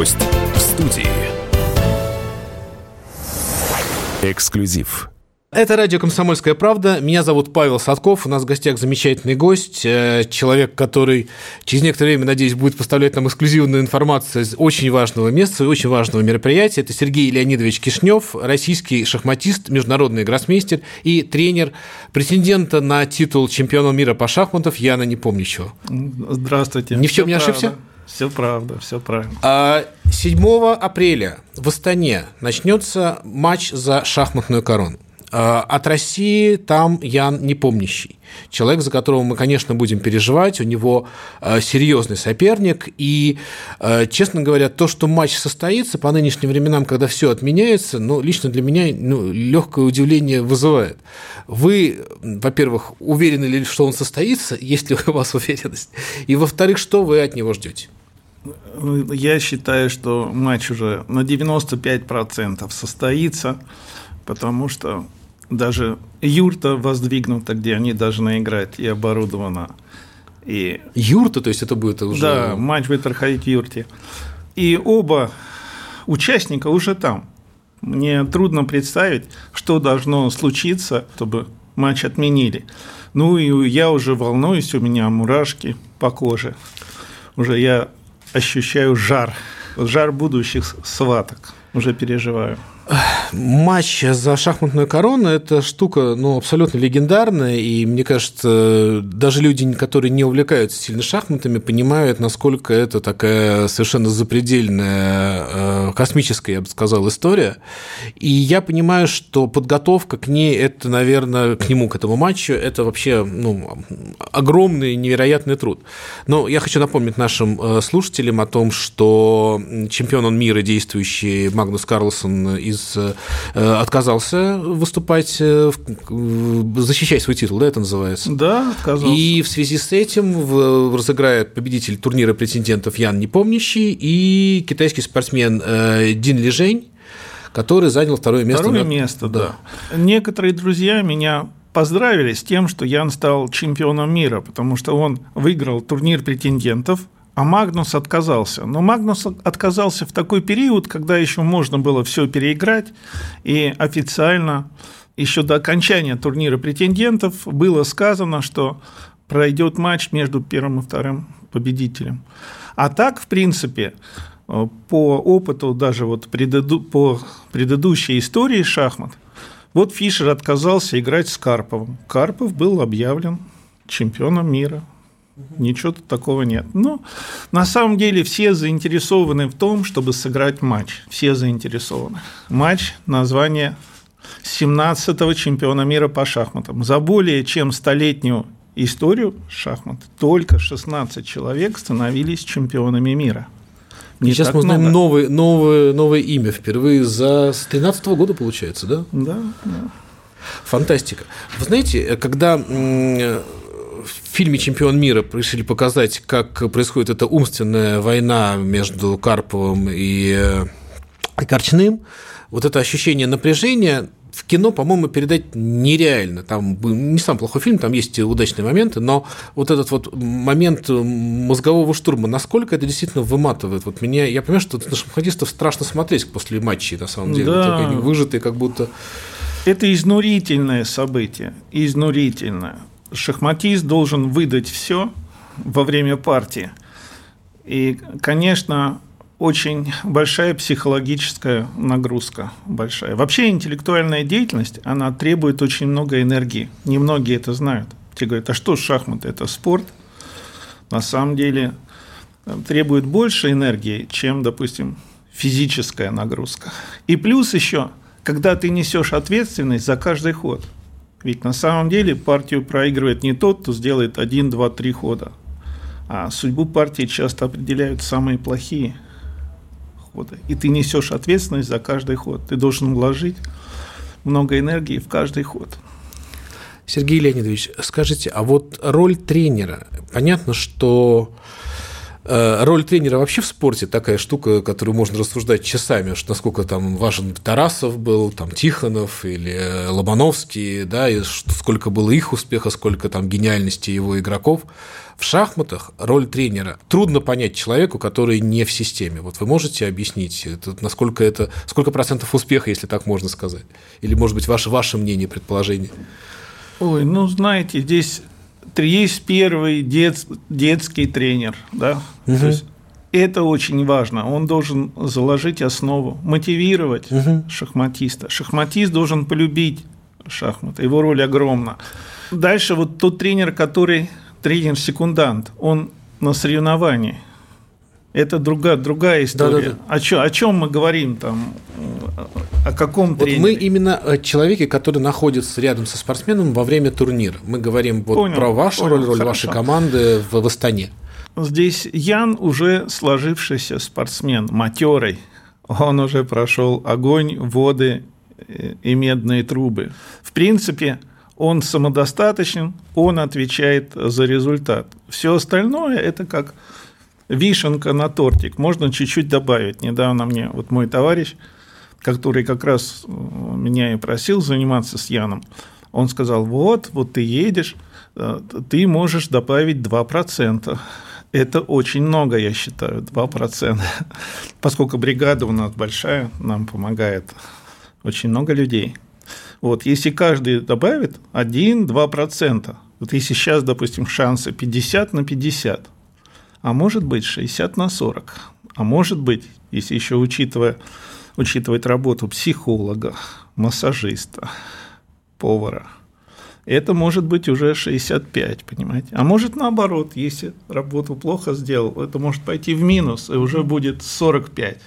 Гость в студии. Эксклюзив. Это радио «Комсомольская правда». Меня зовут Павел Садков. У нас в гостях замечательный гость, э, человек, который через некоторое время, надеюсь, будет поставлять нам эксклюзивную информацию из очень важного места и очень важного мероприятия. Это Сергей Леонидович Кишнев, российский шахматист, международный гроссмейстер и тренер претендента на титул чемпиона мира по шахматов Яна Непомнящего. Здравствуйте. Ни в чем не ошибся? Все правда, все правильно. 7 а, апреля в Астане начнется матч за шахматную корону. Э, от России там Ян Непомнящий. Человек, за которого мы, конечно, будем переживать. У него э, серьезный соперник. И, честно говоря, то, что матч состоится по нынешним временам, когда все отменяется, ну, лично для меня ну, легкое удивление вызывает. Вы, во-первых, уверены ли, что он состоится, есть ли у вас уверенность? И, во-вторых, что вы от него ждете? Я считаю, что матч уже на 95% состоится, потому что даже юрта воздвигнута, где они должны играть, и оборудована. И... Юрта, то есть это будет уже... Да, матч будет проходить в юрте. И оба участника уже там. Мне трудно представить, что должно случиться, чтобы матч отменили. Ну и я уже волнуюсь, у меня мурашки по коже. Уже я ощущаю жар, жар будущих сваток. Уже переживаю матч за шахматную корону – это штука ну, абсолютно легендарная, и мне кажется, даже люди, которые не увлекаются сильно шахматами, понимают, насколько это такая совершенно запредельная, э, космическая, я бы сказал, история. И я понимаю, что подготовка к ней – это, наверное, к нему, к этому матчу, это вообще ну, огромный, невероятный труд. Но я хочу напомнить нашим э, слушателям о том, что чемпион мира действующий Магнус Карлсон из Э, отказался выступать, э, защищать свой титул, да, это называется? Да, отказался. И в связи с этим разыграет победитель турнира претендентов Ян Непомнящий и китайский спортсмен э, Дин Лижень, который занял второе место. Второе на... место, да. да. Некоторые друзья меня поздравили с тем, что Ян стал чемпионом мира, потому что он выиграл турнир претендентов – а Магнус отказался. Но Магнус отказался в такой период, когда еще можно было все переиграть, и официально еще до окончания турнира претендентов было сказано, что пройдет матч между первым и вторым победителем. А так, в принципе, по опыту даже вот преду, по предыдущей истории шахмат, вот Фишер отказался играть с Карповым. Карпов был объявлен чемпионом мира Ничего тут такого нет. Но на самом деле все заинтересованы в том, чтобы сыграть матч. Все заинтересованы. Матч, название 17-го чемпиона мира по шахматам. За более чем столетнюю историю шахмат только 16 человек становились чемпионами мира. Не Сейчас мы знаем новое, новое, новое имя впервые за 13 -го года, получается, да? Да, да. Фантастика. Вы знаете, когда в фильме «Чемпион мира» решили показать, как происходит эта умственная война между Карповым и, э, и Корчным. Вот это ощущение напряжения в кино, по-моему, передать нереально. Там не сам плохой фильм, там есть удачные моменты, но вот этот вот момент мозгового штурма, насколько это действительно выматывает. Вот меня, я понимаю, что на шахматистов страшно смотреть после матчей, на самом деле. Да. Они выжатые, как будто... Это изнурительное событие, изнурительное шахматист должен выдать все во время партии. И, конечно, очень большая психологическая нагрузка, большая. Вообще интеллектуальная деятельность, она требует очень много энергии. Немногие это знают. Те говорят, а что шахматы? Это спорт. На самом деле э, требует больше энергии, чем, допустим, физическая нагрузка. И плюс еще, когда ты несешь ответственность за каждый ход – ведь на самом деле партию проигрывает не тот, кто сделает один, два, три хода, а судьбу партии часто определяют самые плохие ходы. И ты несешь ответственность за каждый ход. Ты должен вложить много энергии в каждый ход. Сергей Леонидович, скажите, а вот роль тренера, понятно, что роль тренера вообще в спорте такая штука, которую можно рассуждать часами, что насколько там важен Тарасов был, там Тихонов или э, Лобановский, да, и сколько было их успеха, сколько там гениальности его игроков. В шахматах роль тренера трудно понять человеку, который не в системе. Вот вы можете объяснить, это, насколько это, сколько процентов успеха, если так можно сказать? Или, может быть, ваше, ваше мнение, предположение? Ой, ну, знаете, здесь есть первый дет, детский тренер, да, угу. то есть это очень важно. Он должен заложить основу, мотивировать угу. шахматиста. Шахматист должен полюбить шахматы. Его роль огромна. Дальше вот тот тренер, который тренер-секундант, он на соревновании – это другая, другая история. Да, да, да. О, чё, о чем мы говорим там? О каком вот Мы именно о человеке, который находится рядом со спортсменом во время турнира. Мы говорим вот понял, про вашу понял, роль, роль хорошо. вашей команды в, в Астане. Здесь Ян уже сложившийся спортсмен, матерый. Он уже прошел огонь, воды э, и медные трубы. В принципе, он самодостаточен, он отвечает за результат. Все остальное это как вишенка на тортик. Можно чуть-чуть добавить. Недавно мне вот мой товарищ, который как раз э, меня и просил заниматься с Яном, он сказал, вот, вот ты едешь, э, ты можешь добавить 2%. Это очень много, я считаю, 2%. Поскольку бригада у нас большая, нам помогает очень много людей. Вот, если каждый добавит 1-2%, вот если сейчас, допустим, шансы 50 на 50, а может быть 60 на 40, а может быть, если еще учитывая, учитывать работу психолога, массажиста, повара, это может быть уже 65, понимаете? А может наоборот, если работу плохо сделал, это может пойти в минус, и уже будет 45.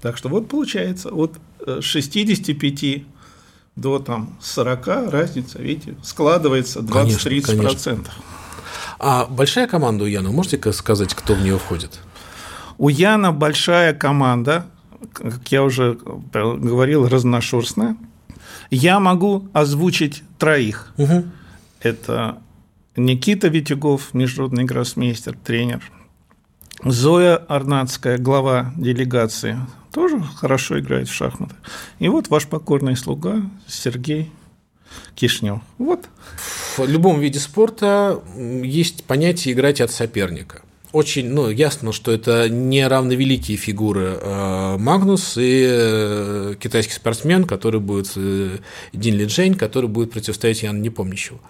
Так что вот получается, от 65 э, до там, 40 разница, видите, складывается 20-30%. А большая команда у Яна, можете сказать, кто в нее входит? У Яна большая команда, как я уже говорил, разношерстная. Я могу озвучить троих. Угу. Это Никита Витюгов, международный гроссмейстер, тренер. Зоя Арнацкая, глава делегации, тоже хорошо играет в шахматы. И вот ваш покорный слуга Сергей Кишнев. Вот. В любом виде спорта есть понятие играть от соперника. Очень, ну, ясно, что это не равновеликие фигуры э, Магнус и э, китайский спортсмен, который будет э, Дин Ли Джейн, который будет противостоять Яну Непомнящему.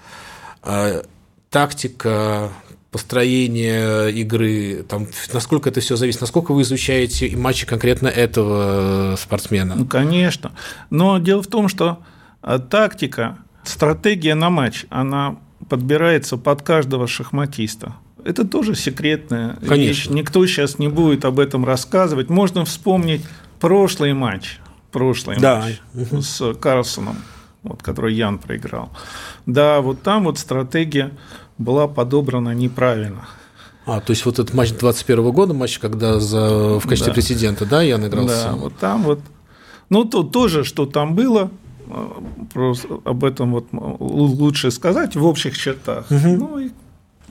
Тактика, построение игры, там, насколько это все зависит, насколько вы изучаете матчи конкретно этого спортсмена? Ну, конечно. Но дело в том, что а тактика, стратегия на матч, она подбирается под каждого шахматиста. Это тоже секретная Конечно. вещь. Никто сейчас не будет об этом рассказывать. Можно вспомнить прошлый матч, прошлый да. матч с Карлсоном, вот, который Ян проиграл. Да, вот там вот стратегия была подобрана неправильно. А, то есть вот этот матч 21 года, матч, когда за, в качестве да. президента, да, Ян играл Да, сам. вот там вот. Ну, то тоже, что там было, просто об этом вот лучше сказать в общих чертах. Угу. Ну и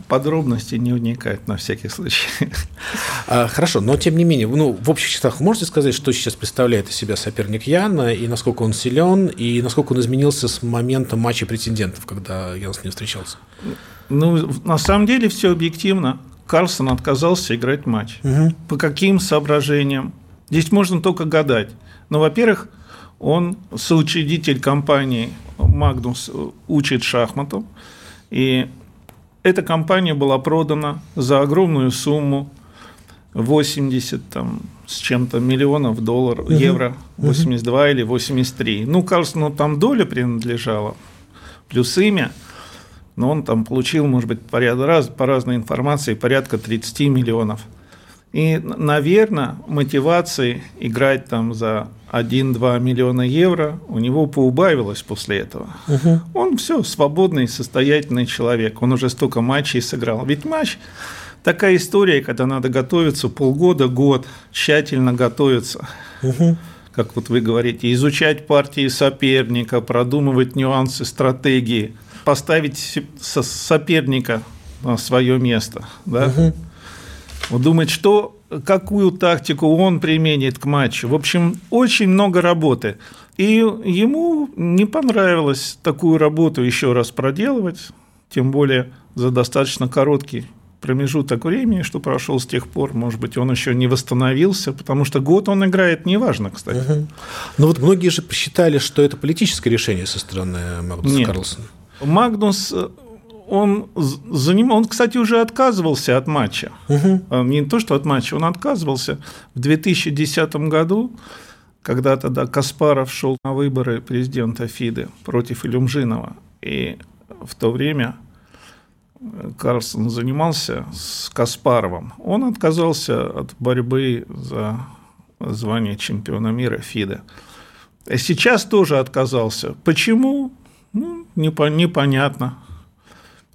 подробности не вникать на всякий случай. А, хорошо, но тем не менее, ну, в общих чертах можете сказать, что сейчас представляет из себя соперник Яна, и насколько он силен, и насколько он изменился с момента матча претендентов, когда Ян с ним встречался? Ну, на самом деле все объективно. Карлсон отказался играть матч. Угу. По каким соображениям? Здесь можно только гадать. Но, во-первых, он соучредитель компании «Магнус» учит шахмату. И эта компания была продана за огромную сумму 80 там, с чем-то миллионов долларов, угу. евро, 82 угу. или 83. Ну, кажется, ну, там доля принадлежала, плюс имя. Но он там получил, может быть, по, раз, по разной информации, порядка 30 миллионов. И, наверное, мотивации играть там за 1-2 миллиона евро у него поубавилось после этого. Угу. Он все, свободный, состоятельный человек. Он уже столько матчей сыграл. Ведь матч такая история, когда надо готовиться полгода, год, тщательно готовиться. Угу. Как вот вы говорите, изучать партии соперника, продумывать нюансы стратегии, поставить соперника на свое место. Да? Угу. Думать, что, какую тактику он применит к матчу. В общем, очень много работы. И ему не понравилось такую работу еще раз проделывать, тем более за достаточно короткий промежуток времени, что прошел с тех пор, может быть, он еще не восстановился, потому что год он играет, неважно, кстати. Угу. Но вот многие же посчитали, что это политическое решение со стороны Магнуса. Карлсона. Магнус он занимал, он, кстати, уже отказывался от матча. Угу. Не то, что от матча, он отказывался в 2010 году, когда тогда Каспаров шел на выборы президента ФИДы против Илюмжинова. И в то время Карлсон занимался с Каспаровым. Он отказался от борьбы за звание чемпиона мира ФИДа. Сейчас тоже отказался. Почему? Ну, непонятно.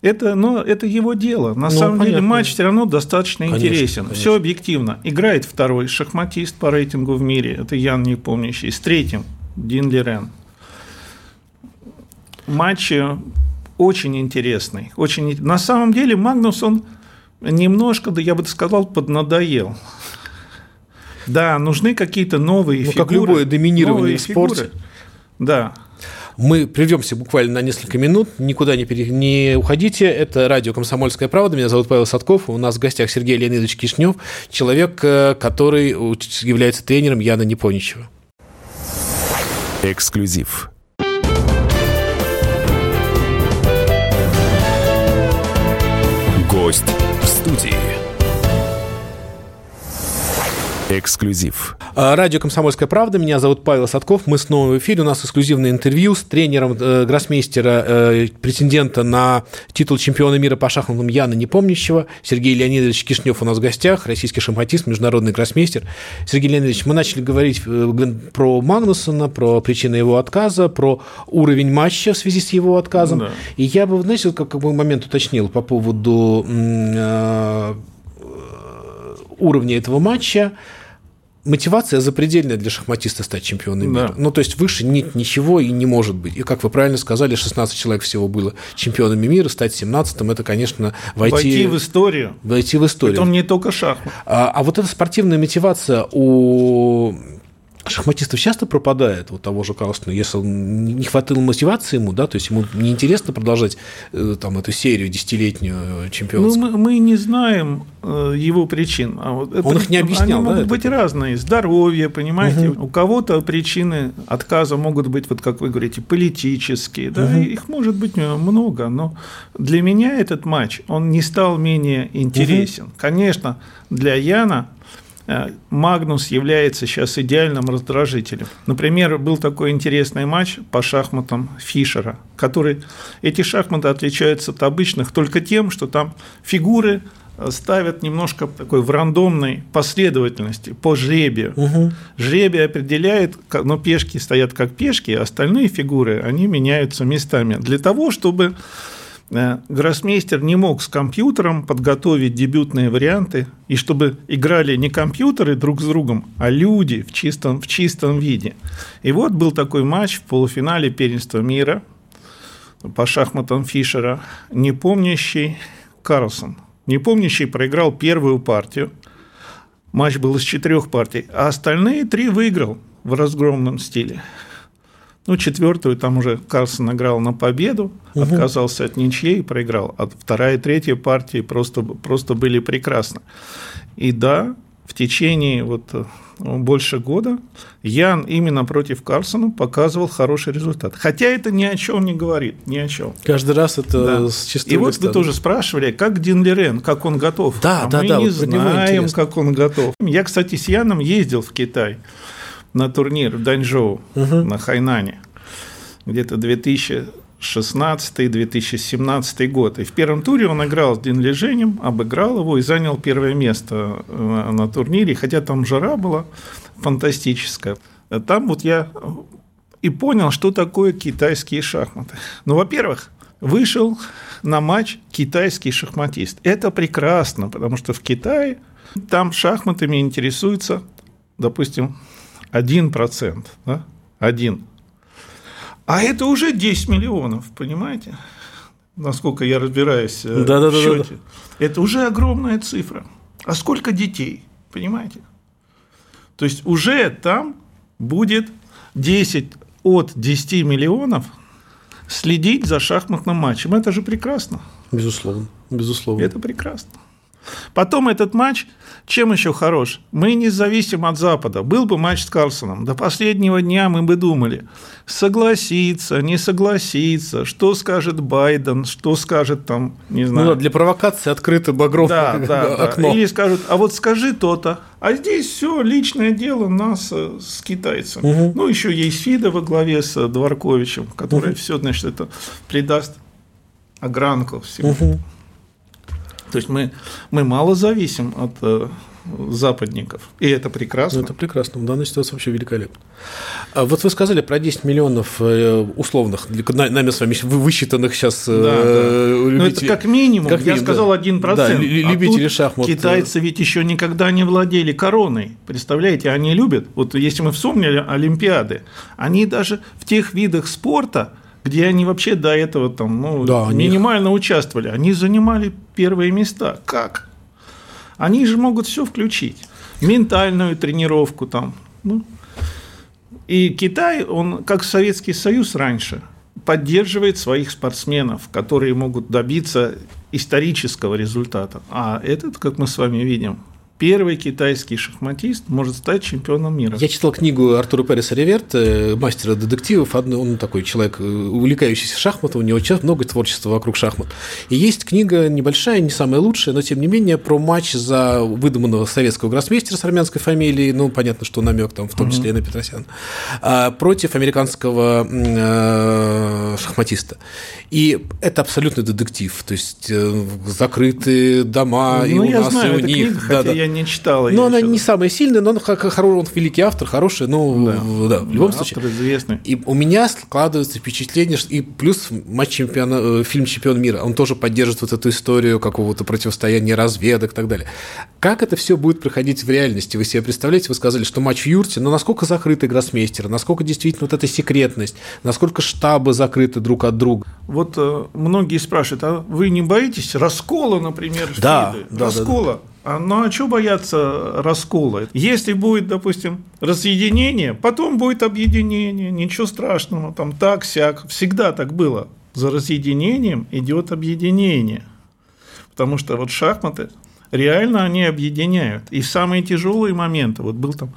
Это, ну, это его дело. На ну, самом понятно. деле матч все равно достаточно конечно, интересен. Конечно. Все объективно. Играет второй шахматист по рейтингу в мире. Это Ян Непомнящий. С третьим Дин Лирен. Матч очень интересный. Очень... На самом деле Магнус, он немножко, да я бы сказал, поднадоел. Да, нужны какие-то новые ну, фигуры. Как любое доминирование в спорте. Фигуры. Да. Мы прервемся буквально на несколько минут. Никуда не, пере... не уходите. Это радио «Комсомольская правда». Меня зовут Павел Садков. У нас в гостях Сергей Леонидович Кишнев, человек, э, который является тренером Яна Непоничева. Эксклюзив. Гость в студии. Эксклюзив. А, радио «Комсомольская правда». Меня зовут Павел Садков. Мы снова в эфире. У нас эксклюзивное интервью с тренером э, гроссмейстера, э, претендента на титул чемпиона мира по шахматам Яна Непомнящего. Сергей Леонидович Кишнев у нас в гостях, российский шахматист, международный гроссмейстер. Сергей Леонидович, мы начали говорить э, про Магнусона, про причины его отказа, про уровень матча в связи с его отказом. Да. И я бы, знаете, как, как бы момент уточнил по поводу э, уровня этого матча мотивация запредельная для шахматиста стать чемпионом мира. Да. Ну, то есть выше нет ничего и не может быть. И, как вы правильно сказали, 16 человек всего было чемпионами мира, стать 17-м, это, конечно, войти... Войти в историю. Войти в историю. Притом не только шахмат. А, а вот эта спортивная мотивация у шахматистов часто пропадает, вот того же Карлсона, если не хватило мотивации ему, да, то есть ему неинтересно продолжать э, там эту серию десятилетнюю чемпионскую. Ну, мы, мы не знаем э, его причин. А вот это, Он их не объяснял, Они да, могут быть это? разные. Здоровье, понимаете. Угу. У кого-то причины отказа могут быть, вот как вы говорите, политические. Да? Угу. Их может быть э, много, но для меня этот матч, он не стал менее интересен. Угу. Конечно, для Яна Э, Магнус является сейчас идеальным раздражителем. Например, был такой интересный матч по шахматам Фишера, который эти шахматы отличаются от обычных только тем, что там фигуры э, ставят немножко такой в рандомной последовательности по жребию. Угу. Жребие определяет, но пешки стоят как пешки, а остальные фигуры, они меняются местами для того, чтобы Э, гроссмейстер не мог с компьютером подготовить дебютные варианты, и чтобы играли не компьютеры друг с другом, а люди в чистом, в чистом виде. И вот был такой матч в полуфинале первенства мира по шахматам Фишера, непомнящий Карлсон. Непомнящий проиграл первую партию. Матч был из четырех партий, а остальные три выиграл в разгромном стиле. Ну, четвертую там уже Карлсон играл на победу, угу. отказался от ничьей и проиграл. А вторая и третья партии просто, просто были прекрасны. И да, в течение вот э, больше года Ян именно против Карлсона показывал хороший результат. Хотя это ни о чем не говорит, ни о чем. Каждый раз это да. с чистым И вот вы тоже спрашивали, как Дин Лерен, как он готов. Да, а да, мы да. не вот знаем, как он готов. Я, кстати, с Яном ездил в Китай на турнир в Даньчжоу угу. на Хайнане, где-то 2016-2017 год. И в первом туре он играл с Дин Леженем, обыграл его и занял первое место на, на турнире, хотя там жара была фантастическая. Там вот я и понял, что такое китайские шахматы. Ну, во-первых, вышел на матч китайский шахматист. Это прекрасно, потому что в Китае там шахматами интересуются, допустим, 1%, да? Один. А это уже 10 миллионов, понимаете? Насколько я разбираюсь э, да, в да, счете. Да, да. Это уже огромная цифра. а сколько детей, понимаете? То есть уже там будет 10 от 10 миллионов следить за шахматным матчем. Это же прекрасно. Безусловно, безусловно. Это прекрасно. Потом этот матч, чем еще хорош? Мы не зависим от Запада. Был бы матч с Карлсоном. До последнего дня мы бы думали, согласиться, не согласиться, что скажет Байден, что скажет там, не знаю. Ну, да, для провокации открыто багров да, да, окно. Да. Или скажут, а вот скажи то-то. А здесь все личное дело нас э, с китайцем. Угу. Ну, еще есть Фида во главе с Дворковичем, который угу. все, значит, это придаст огранку всему. Угу. То есть мы, мы мало зависим от э, западников, и это прекрасно. Ну, это прекрасно, в данной ситуации вообще великолепно. А вот вы сказали про 10 миллионов э, условных, нами с вами высчитанных сейчас э, да, да. любителей. Ну, это как минимум, как я сказал, 1%. Да, любители а шахмат. Китайцы ведь еще никогда не владели короной, представляете, они любят, вот если мы вспомнили Олимпиады, они даже в тех видах спорта, где они вообще до этого там, ну, да, минимально них... участвовали, они занимали первые места. Как? Они же могут все включить. Ментальную тренировку там. Ну. И Китай, он, как Советский Союз раньше, поддерживает своих спортсменов, которые могут добиться исторического результата. А этот, как мы с вами видим, первый китайский шахматист может стать чемпионом мира. Я читал книгу Артура Переса Реверт, мастера детективов. Он такой человек, э, увлекающийся шахматом, у него сейчас много творчества вокруг шахмат. И есть книга небольшая, не самая лучшая, но тем не менее про матч за выдуманного советского гроссмейстера с армянской фамилией, ну, понятно, что намек там в том числе и на Петросяна, а, против американского э, шахматиста. И это абсолютно детектив, то есть э, закрытые дома, ну, и у я нас, знаю, и у них. Книга, да, да. я не читал. Но она не самая сильная, но он, он великий автор, хороший, ну, да, да в любом да, случае. известный. И у меня складывается впечатление, что и плюс матч чемпиона, э, фильм «Чемпион мира», он тоже поддерживает вот эту историю какого-то противостояния разведок и так далее. Как это все будет проходить в реальности? Вы себе представляете, вы сказали, что матч в юрте, но насколько закрыты гроссмейстеры, насколько действительно вот эта секретность, насколько штабы закрыты друг от друга? Вот э, многие спрашивают, а вы не боитесь раскола, например, да, да, раскола? Да, да. А, ну а что бояться раскола? Если будет, допустим, разъединение, потом будет объединение, ничего страшного, там так, сяк, всегда так было. За разъединением идет объединение. Потому что вот шахматы, реально они объединяют. И самые тяжелые моменты, вот был там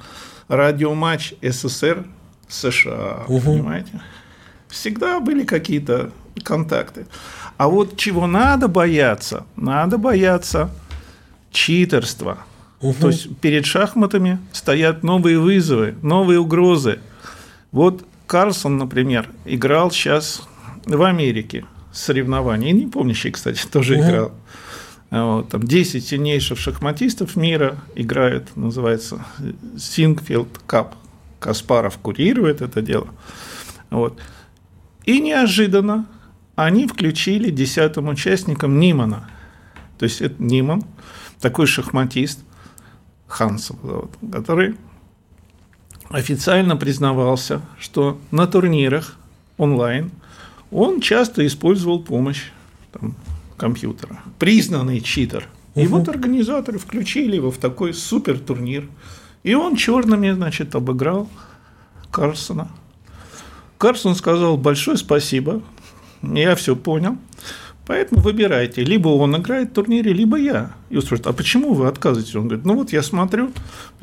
радиоматч СССР США, угу. понимаете? Всегда были какие-то контакты. А вот чего надо бояться? Надо бояться читерство. Угу. То есть перед шахматами стоят новые вызовы, новые угрозы. Вот Карлсон, например, играл сейчас в Америке соревнования. Не помнящий, кстати, тоже угу. играл. Вот, там 10 сильнейших шахматистов мира играют, называется Сингфилд Кап. Каспаров курирует это дело. Вот. И неожиданно они включили десятым участником Нимана. То есть это Ниман – такой шахматист, Хансов, который официально признавался, что на турнирах онлайн он часто использовал помощь там, компьютера. Признанный читер. И угу. вот организаторы включили его в такой супер турнир. И он черными, значит, обыграл Карсона. Карсон сказал большое спасибо, я все понял. Поэтому выбирайте, либо он играет в турнире, либо я. И он спрашивает, а почему вы отказываетесь? Он говорит, ну вот я смотрю,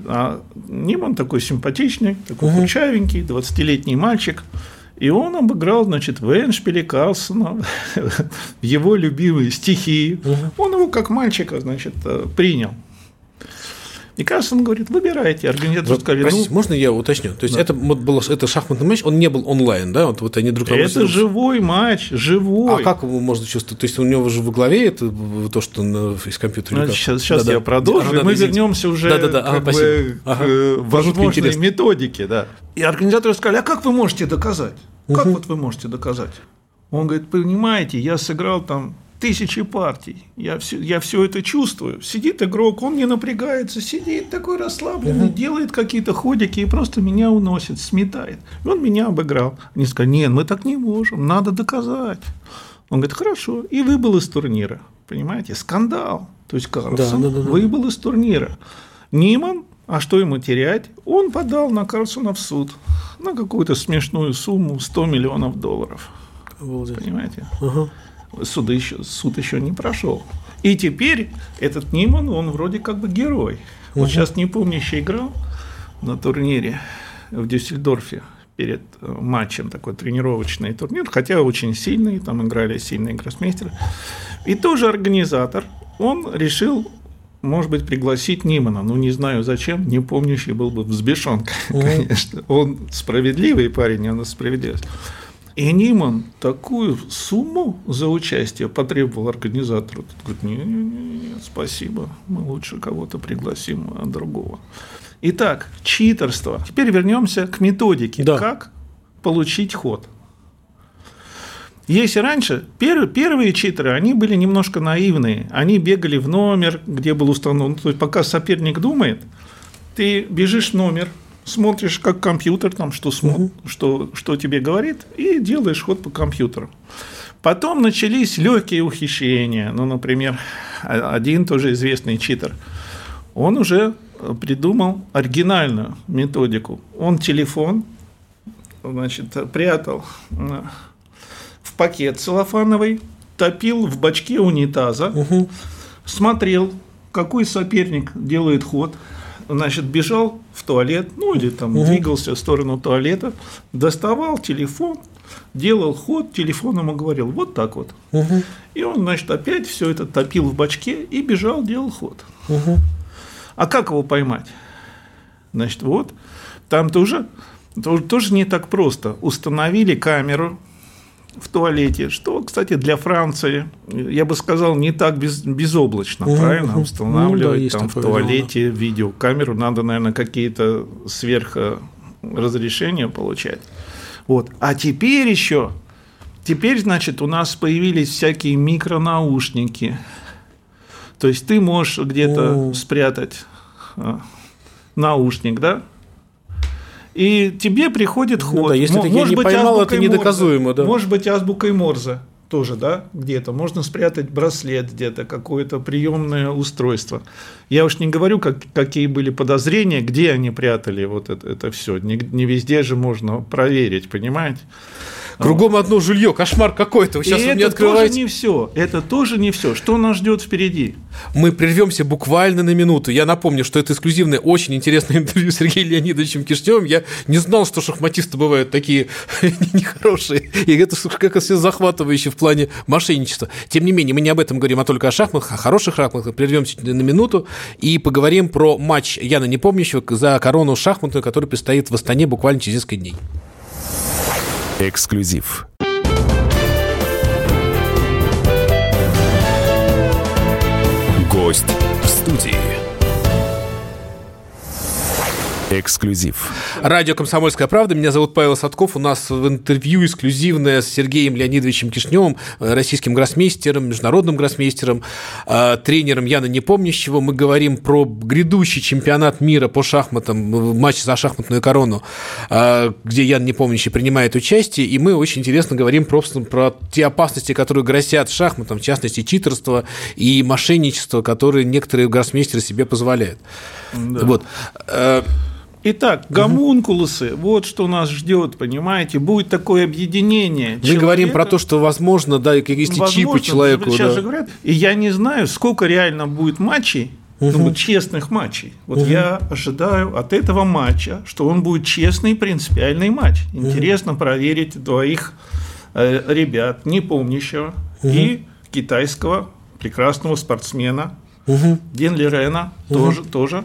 а Ниман такой симпатичный, такой угу. кучавенький, 20-летний мальчик, и он обыграл, значит, в Эншпиле Карлсона, в его любимые стихи. Угу. Он его как мальчика, значит, э, принял. И Карлсон говорит, выбирайте. Организаторы вот, сказали, простите, ну, можно я уточню? То есть да. это, вот было, это шахматный матч, он не был онлайн, да? Вот, вот они друг друга Это живой матч, живой. А как его можно чувствовать? То есть у него же во главе это то, что на, из компьютера? Ну, сейчас сейчас да, я да. продолжу, да, мы да, вернемся уже да, да, да. Ага, бы, ага. к возможной методике. Да. И организаторы сказали, а как вы можете доказать? Как угу. вот вы можете доказать? Он говорит, понимаете, я сыграл там тысячи партий. Я все, я все это чувствую. Сидит игрок, он не напрягается, сидит такой расслабленный, угу. делает какие-то ходики и просто меня уносит, сметает. И он меня обыграл. Они сказали, нет, мы так не можем, надо доказать. Он говорит, хорошо, и выбыл из турнира. Понимаете, скандал. то есть Карлсон, да, да, да, выбыл из турнира. Ниман, а что ему терять? Он подал на Карлсона в суд на какую-то смешную сумму 100 миллионов долларов. Обалдеть. Понимаете? Угу. Суд еще, суд еще не прошел. И теперь этот Ниман, он вроде как бы герой. Угу. Вот сейчас не помню, еще играл на турнире в Дюссельдорфе перед э, матчем, такой тренировочный турнир, хотя очень сильный, там играли сильные гроссмейстеры. И тоже организатор, он решил может быть, пригласить Нимана. Ну, не знаю зачем, не помнящий был бы взбешен, конечно. Он справедливый парень, он справедливость. И Ниман такую сумму за участие потребовал организатору. Тот говорит, нет, спасибо, мы лучше кого-то пригласим а другого. Итак, читерство. Теперь вернемся к методике. Да. Как получить ход? Если раньше первые, первые читеры, они были немножко наивные, они бегали в номер, где был установлен, то есть пока соперник думает, ты бежишь в номер, смотришь как компьютер, там, что, смо... угу. что, что тебе говорит, и делаешь ход по компьютеру. Потом начались легкие ухищрения. Ну, например, один тоже известный читер. Он уже придумал оригинальную методику. Он телефон значит, прятал э, в пакет целлофановый, топил в бачке унитаза, угу. смотрел, какой соперник делает ход, значит, бежал туалет, ну или там угу. двигался в сторону туалета, доставал телефон, делал ход, телефон ему говорил, вот так вот. Угу. И он, значит, опять все это топил в бачке и бежал, делал ход. Угу. А как его поймать? Значит, вот, там тоже, тоже не так просто. Установили камеру, в туалете, что, кстати, для Франции, я бы сказал, не так без, безоблачно, угу, правильно? Устанавливать ну, да, там в туалете да. видеокамеру, надо, наверное, какие-то сверхразрешения получать. Вот. А теперь еще, теперь, значит, у нас появились всякие микронаушники. То есть ты можешь где-то спрятать а, наушник, да? И тебе приходит ход. Ну, да, если может не быть, поймал, это недоказуемо. Морзе. Да. Может быть, азбукой Морзе тоже, да, где-то. Можно спрятать браслет где-то, какое-то приемное устройство. Я уж не говорю, как, какие были подозрения, где они прятали вот это, это все. Не, не везде же можно проверить, понимаете? Кругом одно жилье, кошмар какой-то. Вы сейчас и это открываете... тоже не все. Это тоже не все. Что нас ждет впереди? Мы прервемся буквально на минуту. Я напомню, что это эксклюзивное, очень интересное интервью с Сергеем Леонидовичем Кишневым. Я не знал, что шахматисты бывают такие нехорошие. И это как все захватывающе в плане мошенничества. Тем не менее, мы не об этом говорим, а только о шахматах, о хороших шахматах. Прервемся на минуту и поговорим про матч Яна Непомнящего за корону шахматную, который предстоит в Астане буквально через несколько дней. Эксклюзив. Гость в студии. Эксклюзив. Радио «Комсомольская правда». Меня зовут Павел Садков. У нас в интервью эксклюзивное с Сергеем Леонидовичем Кишневым, российским гроссмейстером, международным гроссмейстером, э, тренером Яна Непомнящего. Мы говорим про грядущий чемпионат мира по шахматам, матч за шахматную корону, э, где Ян Непомнящий принимает участие. И мы очень интересно говорим просто про те опасности, которые грозят шахматам, в частности, читерство и мошенничество, которые некоторые гроссмейстеры себе позволяют. Да. Вот. Итак, гомункулусы, угу. вот что нас ждет, понимаете, будет такое объединение. Мы человека, говорим про то, что возможно, да, возможно, чипы человеку. Сейчас да. же говорят, и я не знаю, сколько реально будет матчей, угу. ну, честных матчей. Вот угу. я ожидаю от этого матча, что он будет честный, принципиальный матч. Интересно угу. проверить двоих э, ребят, не помнящего, угу. и китайского прекрасного спортсмена угу. Дин Лирена, угу. тоже, тоже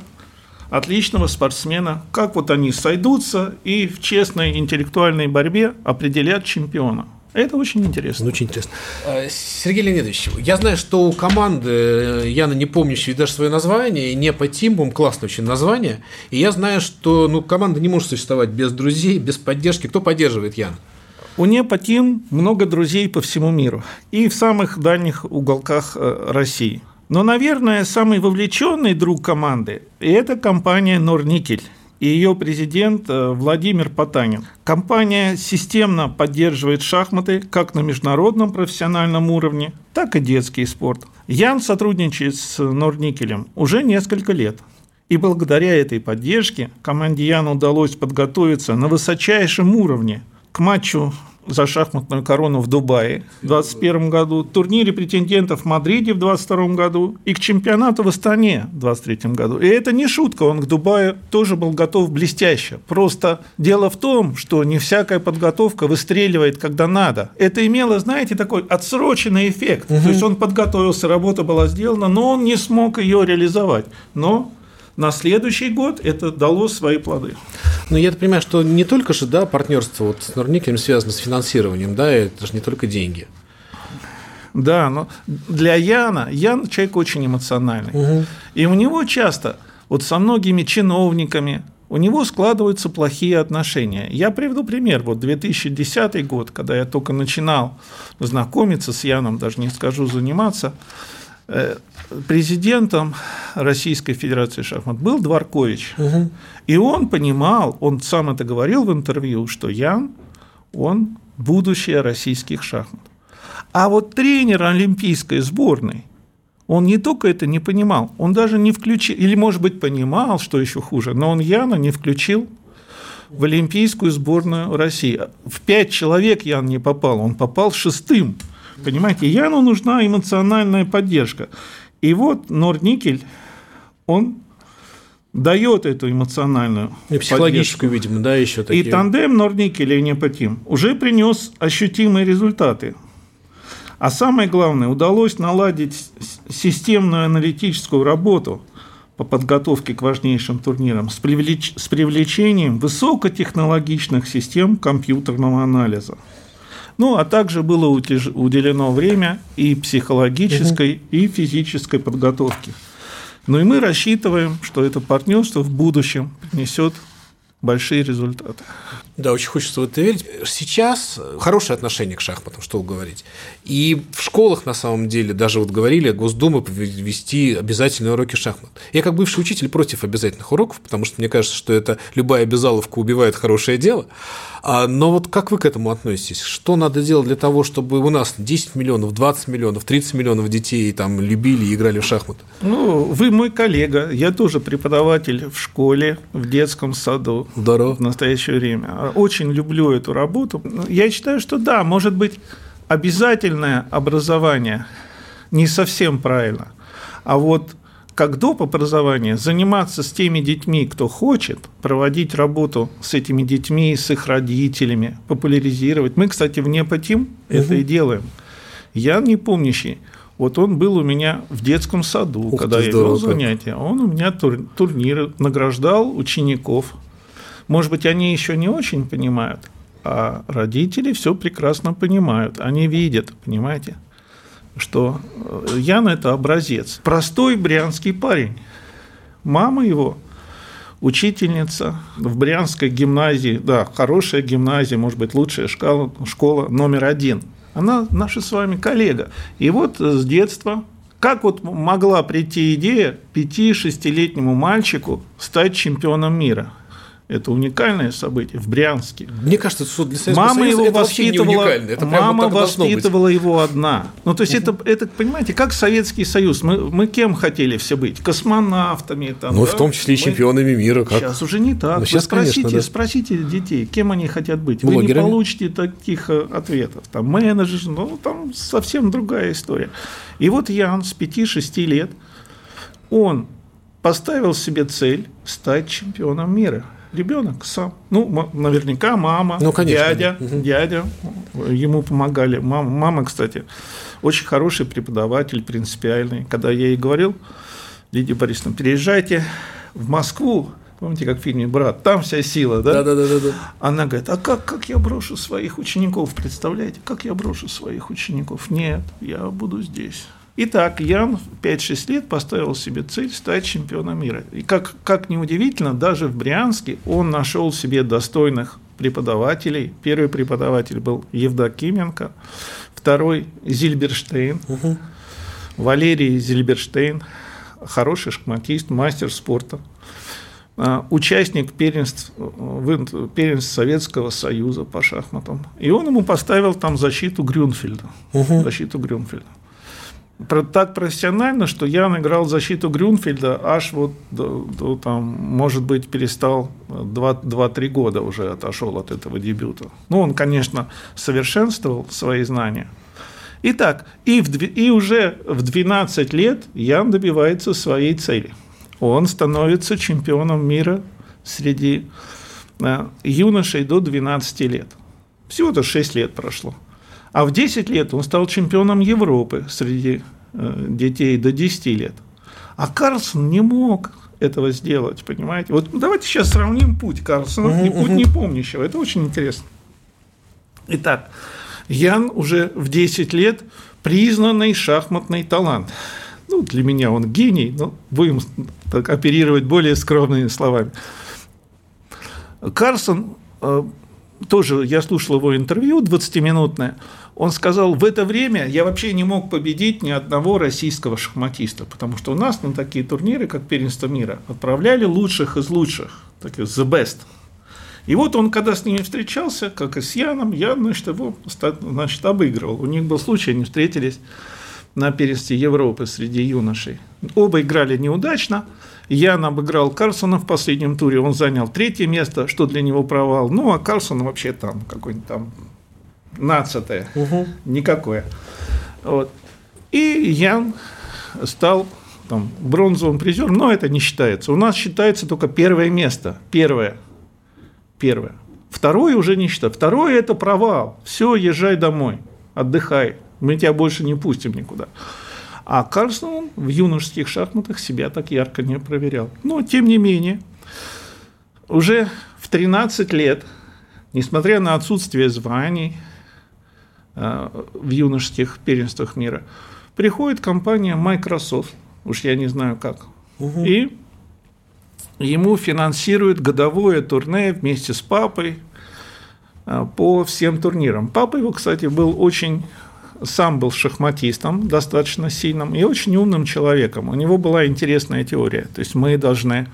отличного спортсмена, как вот они сойдутся и в честной интеллектуальной борьбе определят чемпиона. Это очень интересно. Ну, очень интересно. А, Сергей Леонидович, я знаю, что у команды э, Яна не помнящей даже свое название, не по Тимбум, классное очень название. И я знаю, что ну, команда не может существовать без друзей, без поддержки. Кто поддерживает Ян? У Непа Тим много друзей по всему миру и в самых дальних уголках э, России – но, наверное, самый вовлеченный друг команды – это компания Норникель. и ее президент э, Владимир Потанин. Компания системно поддерживает шахматы как на международном профессиональном уровне, так и детский спорт. Ян сотрудничает с Норникелем уже несколько лет. И благодаря этой поддержке команде Яна удалось подготовиться на высочайшем уровне к матчу за шахматную корону в Дубае в 2021 году, турнире претендентов в Мадриде в 2022 году и к чемпионату в Астане в 2023 году. И это не шутка, он к Дубаю тоже был готов блестяще. Просто дело в том, что не всякая подготовка выстреливает, когда надо. Это имело, знаете, такой отсроченный эффект. Угу. То есть он подготовился, работа была сделана, но он не смог ее реализовать. Но на следующий год это дало свои плоды. Но я понимаю, что не только же да, партнерство вот с Норникелем связано с финансированием, да, это же не только деньги. Да, но для Яна, Ян человек очень эмоциональный. Угу. И у него часто, вот со многими чиновниками, у него складываются плохие отношения. Я приведу пример. Вот 2010 год, когда я только начинал знакомиться с Яном, даже не скажу заниматься, президентом Российской Федерации шахмат был Дворкович. Угу. И он понимал, он сам это говорил в интервью, что Ян, он будущее российских шахмат. А вот тренер олимпийской сборной, он не только это не понимал, он даже не включил, или, может быть, понимал, что еще хуже, но он Яна не включил в олимпийскую сборную России. В пять человек Ян не попал, он попал шестым. Понимаете, Яну нужна эмоциональная поддержка. И вот Норникель, он дает эту эмоциональную и психологическую, поддержку. видимо, да, еще такие. И тандем Норникеля и Непотим уже принес ощутимые результаты. А самое главное, удалось наладить системную аналитическую работу по подготовке к важнейшим турнирам с, привлеч... с привлечением высокотехнологичных систем компьютерного анализа. Ну, а также было уделено время и психологической, угу. и физической подготовке. Ну и мы рассчитываем, что это партнерство в будущем принесет большие результаты. Да, очень хочется в это верить. Сейчас хорошее отношение к шахматам, что говорить. И в школах, на самом деле, даже вот говорили, Госдума ввести обязательные уроки шахмат. Я как бывший учитель против обязательных уроков, потому что мне кажется, что это любая обязаловка убивает хорошее дело. А, но вот как вы к этому относитесь? Что надо делать для того, чтобы у нас 10 миллионов, 20 миллионов, 30 миллионов детей там любили и играли в шахматы? Ну, вы мой коллега, я тоже преподаватель в школе, в детском саду. Здорово. В настоящее время. Очень люблю эту работу. Я считаю, что да, может быть, обязательное образование не совсем правильно. А вот как доп. образование заниматься с теми детьми, кто хочет, проводить работу с этими детьми, с их родителями, популяризировать. Мы, кстати, в Непотим угу. это и делаем. Я не помнящий. Вот он был у меня в детском саду, Ух когда я вел занятия. Он у меня тур, турниры награждал учеников. Может быть, они еще не очень понимают, а родители все прекрасно понимают. Они видят, понимаете? что э, Ян – это образец. Простой брянский парень. Мама его учительница в Брянской гимназии, да, хорошая гимназия, может быть, лучшая школа, школа номер один. Она наша с вами коллега. И вот с детства как вот могла прийти идея 5-6-летнему мальчику стать чемпионом мира? Это уникальное событие в Брянске. Мне кажется, суд для Советского мама Союза его это воспитывала, это мама воспитывала его одна. Ну, то есть это, это, понимаете, как Советский Союз. Мы, мы кем хотели все быть? Космонавтами. Там, ну, да? в том числе и чемпионами мира. Как? Сейчас уже не так. Ну, сейчас, спросите, конечно, да. спросите детей, кем они хотят быть. Блогерами? Вы не получите таких э, ответов. Там менеджер, ну, там совсем другая история. И вот Ян с 5-6 лет, он поставил себе цель стать чемпионом мира – ребенок сам. Ну, наверняка мама, ну, конечно. дядя, угу. дядя ему помогали. Мама, мама, кстати, очень хороший преподаватель, принципиальный. Когда я ей говорил, Лидия Борисовна, переезжайте в Москву, Помните, как в фильме «Брат», там вся сила, да? Да, да, да, да. Она говорит, а как, как я брошу своих учеников, представляете? Как я брошу своих учеников? Нет, я буду здесь. Итак, Ян в 5-6 лет поставил себе цель стать чемпионом мира. И как, как ни удивительно, даже в Брянске он нашел себе достойных преподавателей. Первый преподаватель был Евдокименко, второй Зильберштейн, угу. Валерий Зильберштейн, хороший шахматист, мастер спорта. а, участник первенств, первенств Советского Союза по шахматам. И он ему поставил там защиту Грюнфельда. Угу. Защиту Грюнфельда. Так профессионально, что Ян играл защиту Грюнфельда аж вот до, там, может быть, перестал 2-3 года уже отошел от этого дебюта. Ну, он, конечно, совершенствовал свои знания. Итак, и, в, и уже в 12 лет Ян добивается своей цели – он становится чемпионом мира среди э, юношей до 12 лет. Всего-то 6 лет прошло. А в 10 лет он стал чемпионом Европы среди э, детей до 10 лет. А Карлсон не мог этого сделать, понимаете? Вот давайте сейчас сравним путь Карлсона и путь непомнящего. Это очень интересно. Итак, Ян уже в 10 лет признанный шахматный талант ну, для меня он гений, но будем так оперировать более скромными словами. Карсон, э, тоже я слушал его интервью 20-минутное, он сказал, в это время я вообще не мог победить ни одного российского шахматиста, потому что у нас на такие турниры, как Первенство мира, отправляли лучших из лучших, таких the best. И вот он, когда с ними встречался, как и с Яном, я, значит, его значит, обыгрывал. У них был случай, они встретились на первенстве Европы среди юношей. Оба играли неудачно. Ян обыграл Карлсона в последнем туре, он занял третье место, что для него провал. Ну, а Карлсон вообще там какой-нибудь там нацатое, угу. никакое. Вот. И Ян стал там, бронзовым призером, но это не считается. У нас считается только первое место. Первое. Первое. Второе уже не считается. Второе – это провал. Все, езжай домой, отдыхай мы тебя больше не пустим никуда. А Карлсон в юношеских шахматах себя так ярко не проверял. Но, тем не менее, уже в 13 лет, несмотря на отсутствие званий э, в юношеских первенствах мира, приходит компания Microsoft, уж я не знаю как, угу. и ему финансируют годовое турне вместе с папой э, по всем турнирам. Папа его, кстати, был очень сам был шахматистом достаточно сильным и очень умным человеком. У него была интересная теория. То есть мы должны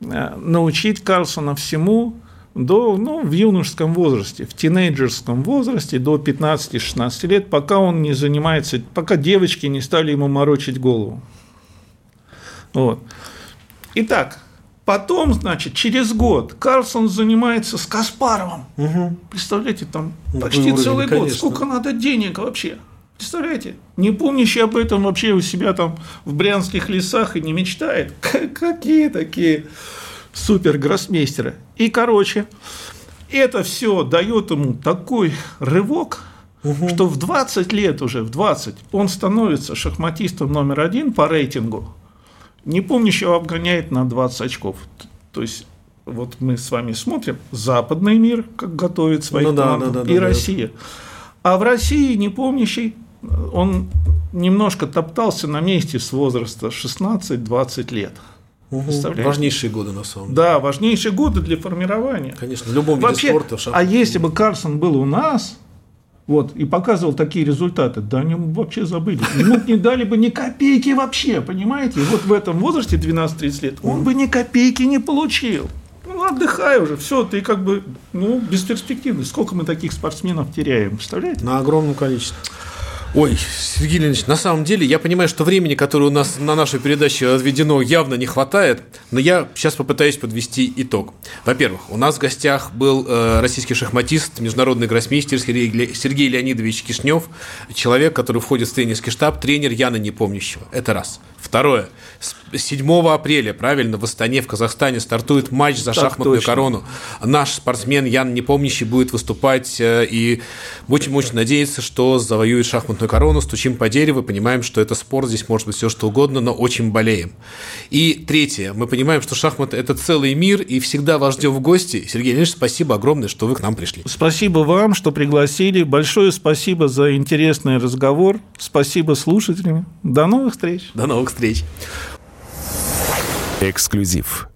э, научить Карлсона всему до, ну, в юношеском возрасте, в тинейджерском возрасте, до 15-16 лет, пока он не занимается, пока девочки не стали ему морочить голову. Вот. Итак, Потом, значит, через год Карлсон занимается с Каспаровым. Угу. Представляете, там ну, почти уровень, целый конечно. год. Сколько надо денег вообще? Представляете? Не помнящий об этом вообще у себя там в брянских лесах и не мечтает. Какие такие супер гроссмейстеры. И, короче, это все дает ему такой рывок, угу. что в 20 лет уже, в 20, он становится шахматистом номер один по рейтингу не помнящего обгоняет на 20 очков. То есть вот мы с вами смотрим западный мир, как готовит своих ну, да, да, да, и да, Россия. А в России не помнящий, он немножко топтался на месте с возраста 16-20 лет. Угу. Важнейшие годы, на самом деле. Да, важнейшие годы для формирования. Конечно, в любом Вообще, виде спорта. А если бы Карсон был у нас, вот, и показывал такие результаты, да они вообще забыли. Ему не дали бы ни копейки вообще, понимаете? И вот в этом возрасте 12-30 лет он бы ни копейки не получил. Ну, отдыхай уже, все, ты как бы, ну, бесперспективный. Сколько мы таких спортсменов теряем, представляете? На огромном количестве. Ой, Сергей Леонидович, на самом деле я понимаю, что времени, которое у нас на нашу передачу отведено, явно не хватает, но я сейчас попытаюсь подвести итог. Во-первых, у нас в гостях был э, российский шахматист, международный гроссмейстер Сергей Леонидович Кишнев, человек, который входит в тренерский штаб, тренер Яна Непомнящего. Это раз. Второе. 7 апреля, правильно, в Астане, в Казахстане стартует матч за так шахматную точно. корону. Наш спортсмен Ян Непомнящий будет выступать, э, и будем очень надеяться, что завоюет шахматную корону. Стучим по дереву, понимаем, что это спорт, здесь может быть все что угодно, но очень болеем. И третье. Мы понимаем, что шахматы – это целый мир, и всегда вас ждем в гости. Сергей Леонидович, спасибо огромное, что вы к нам пришли. Спасибо вам, что пригласили. Большое спасибо за интересный разговор. Спасибо слушателям. До новых встреч. До новых встреч. Эксклюзив.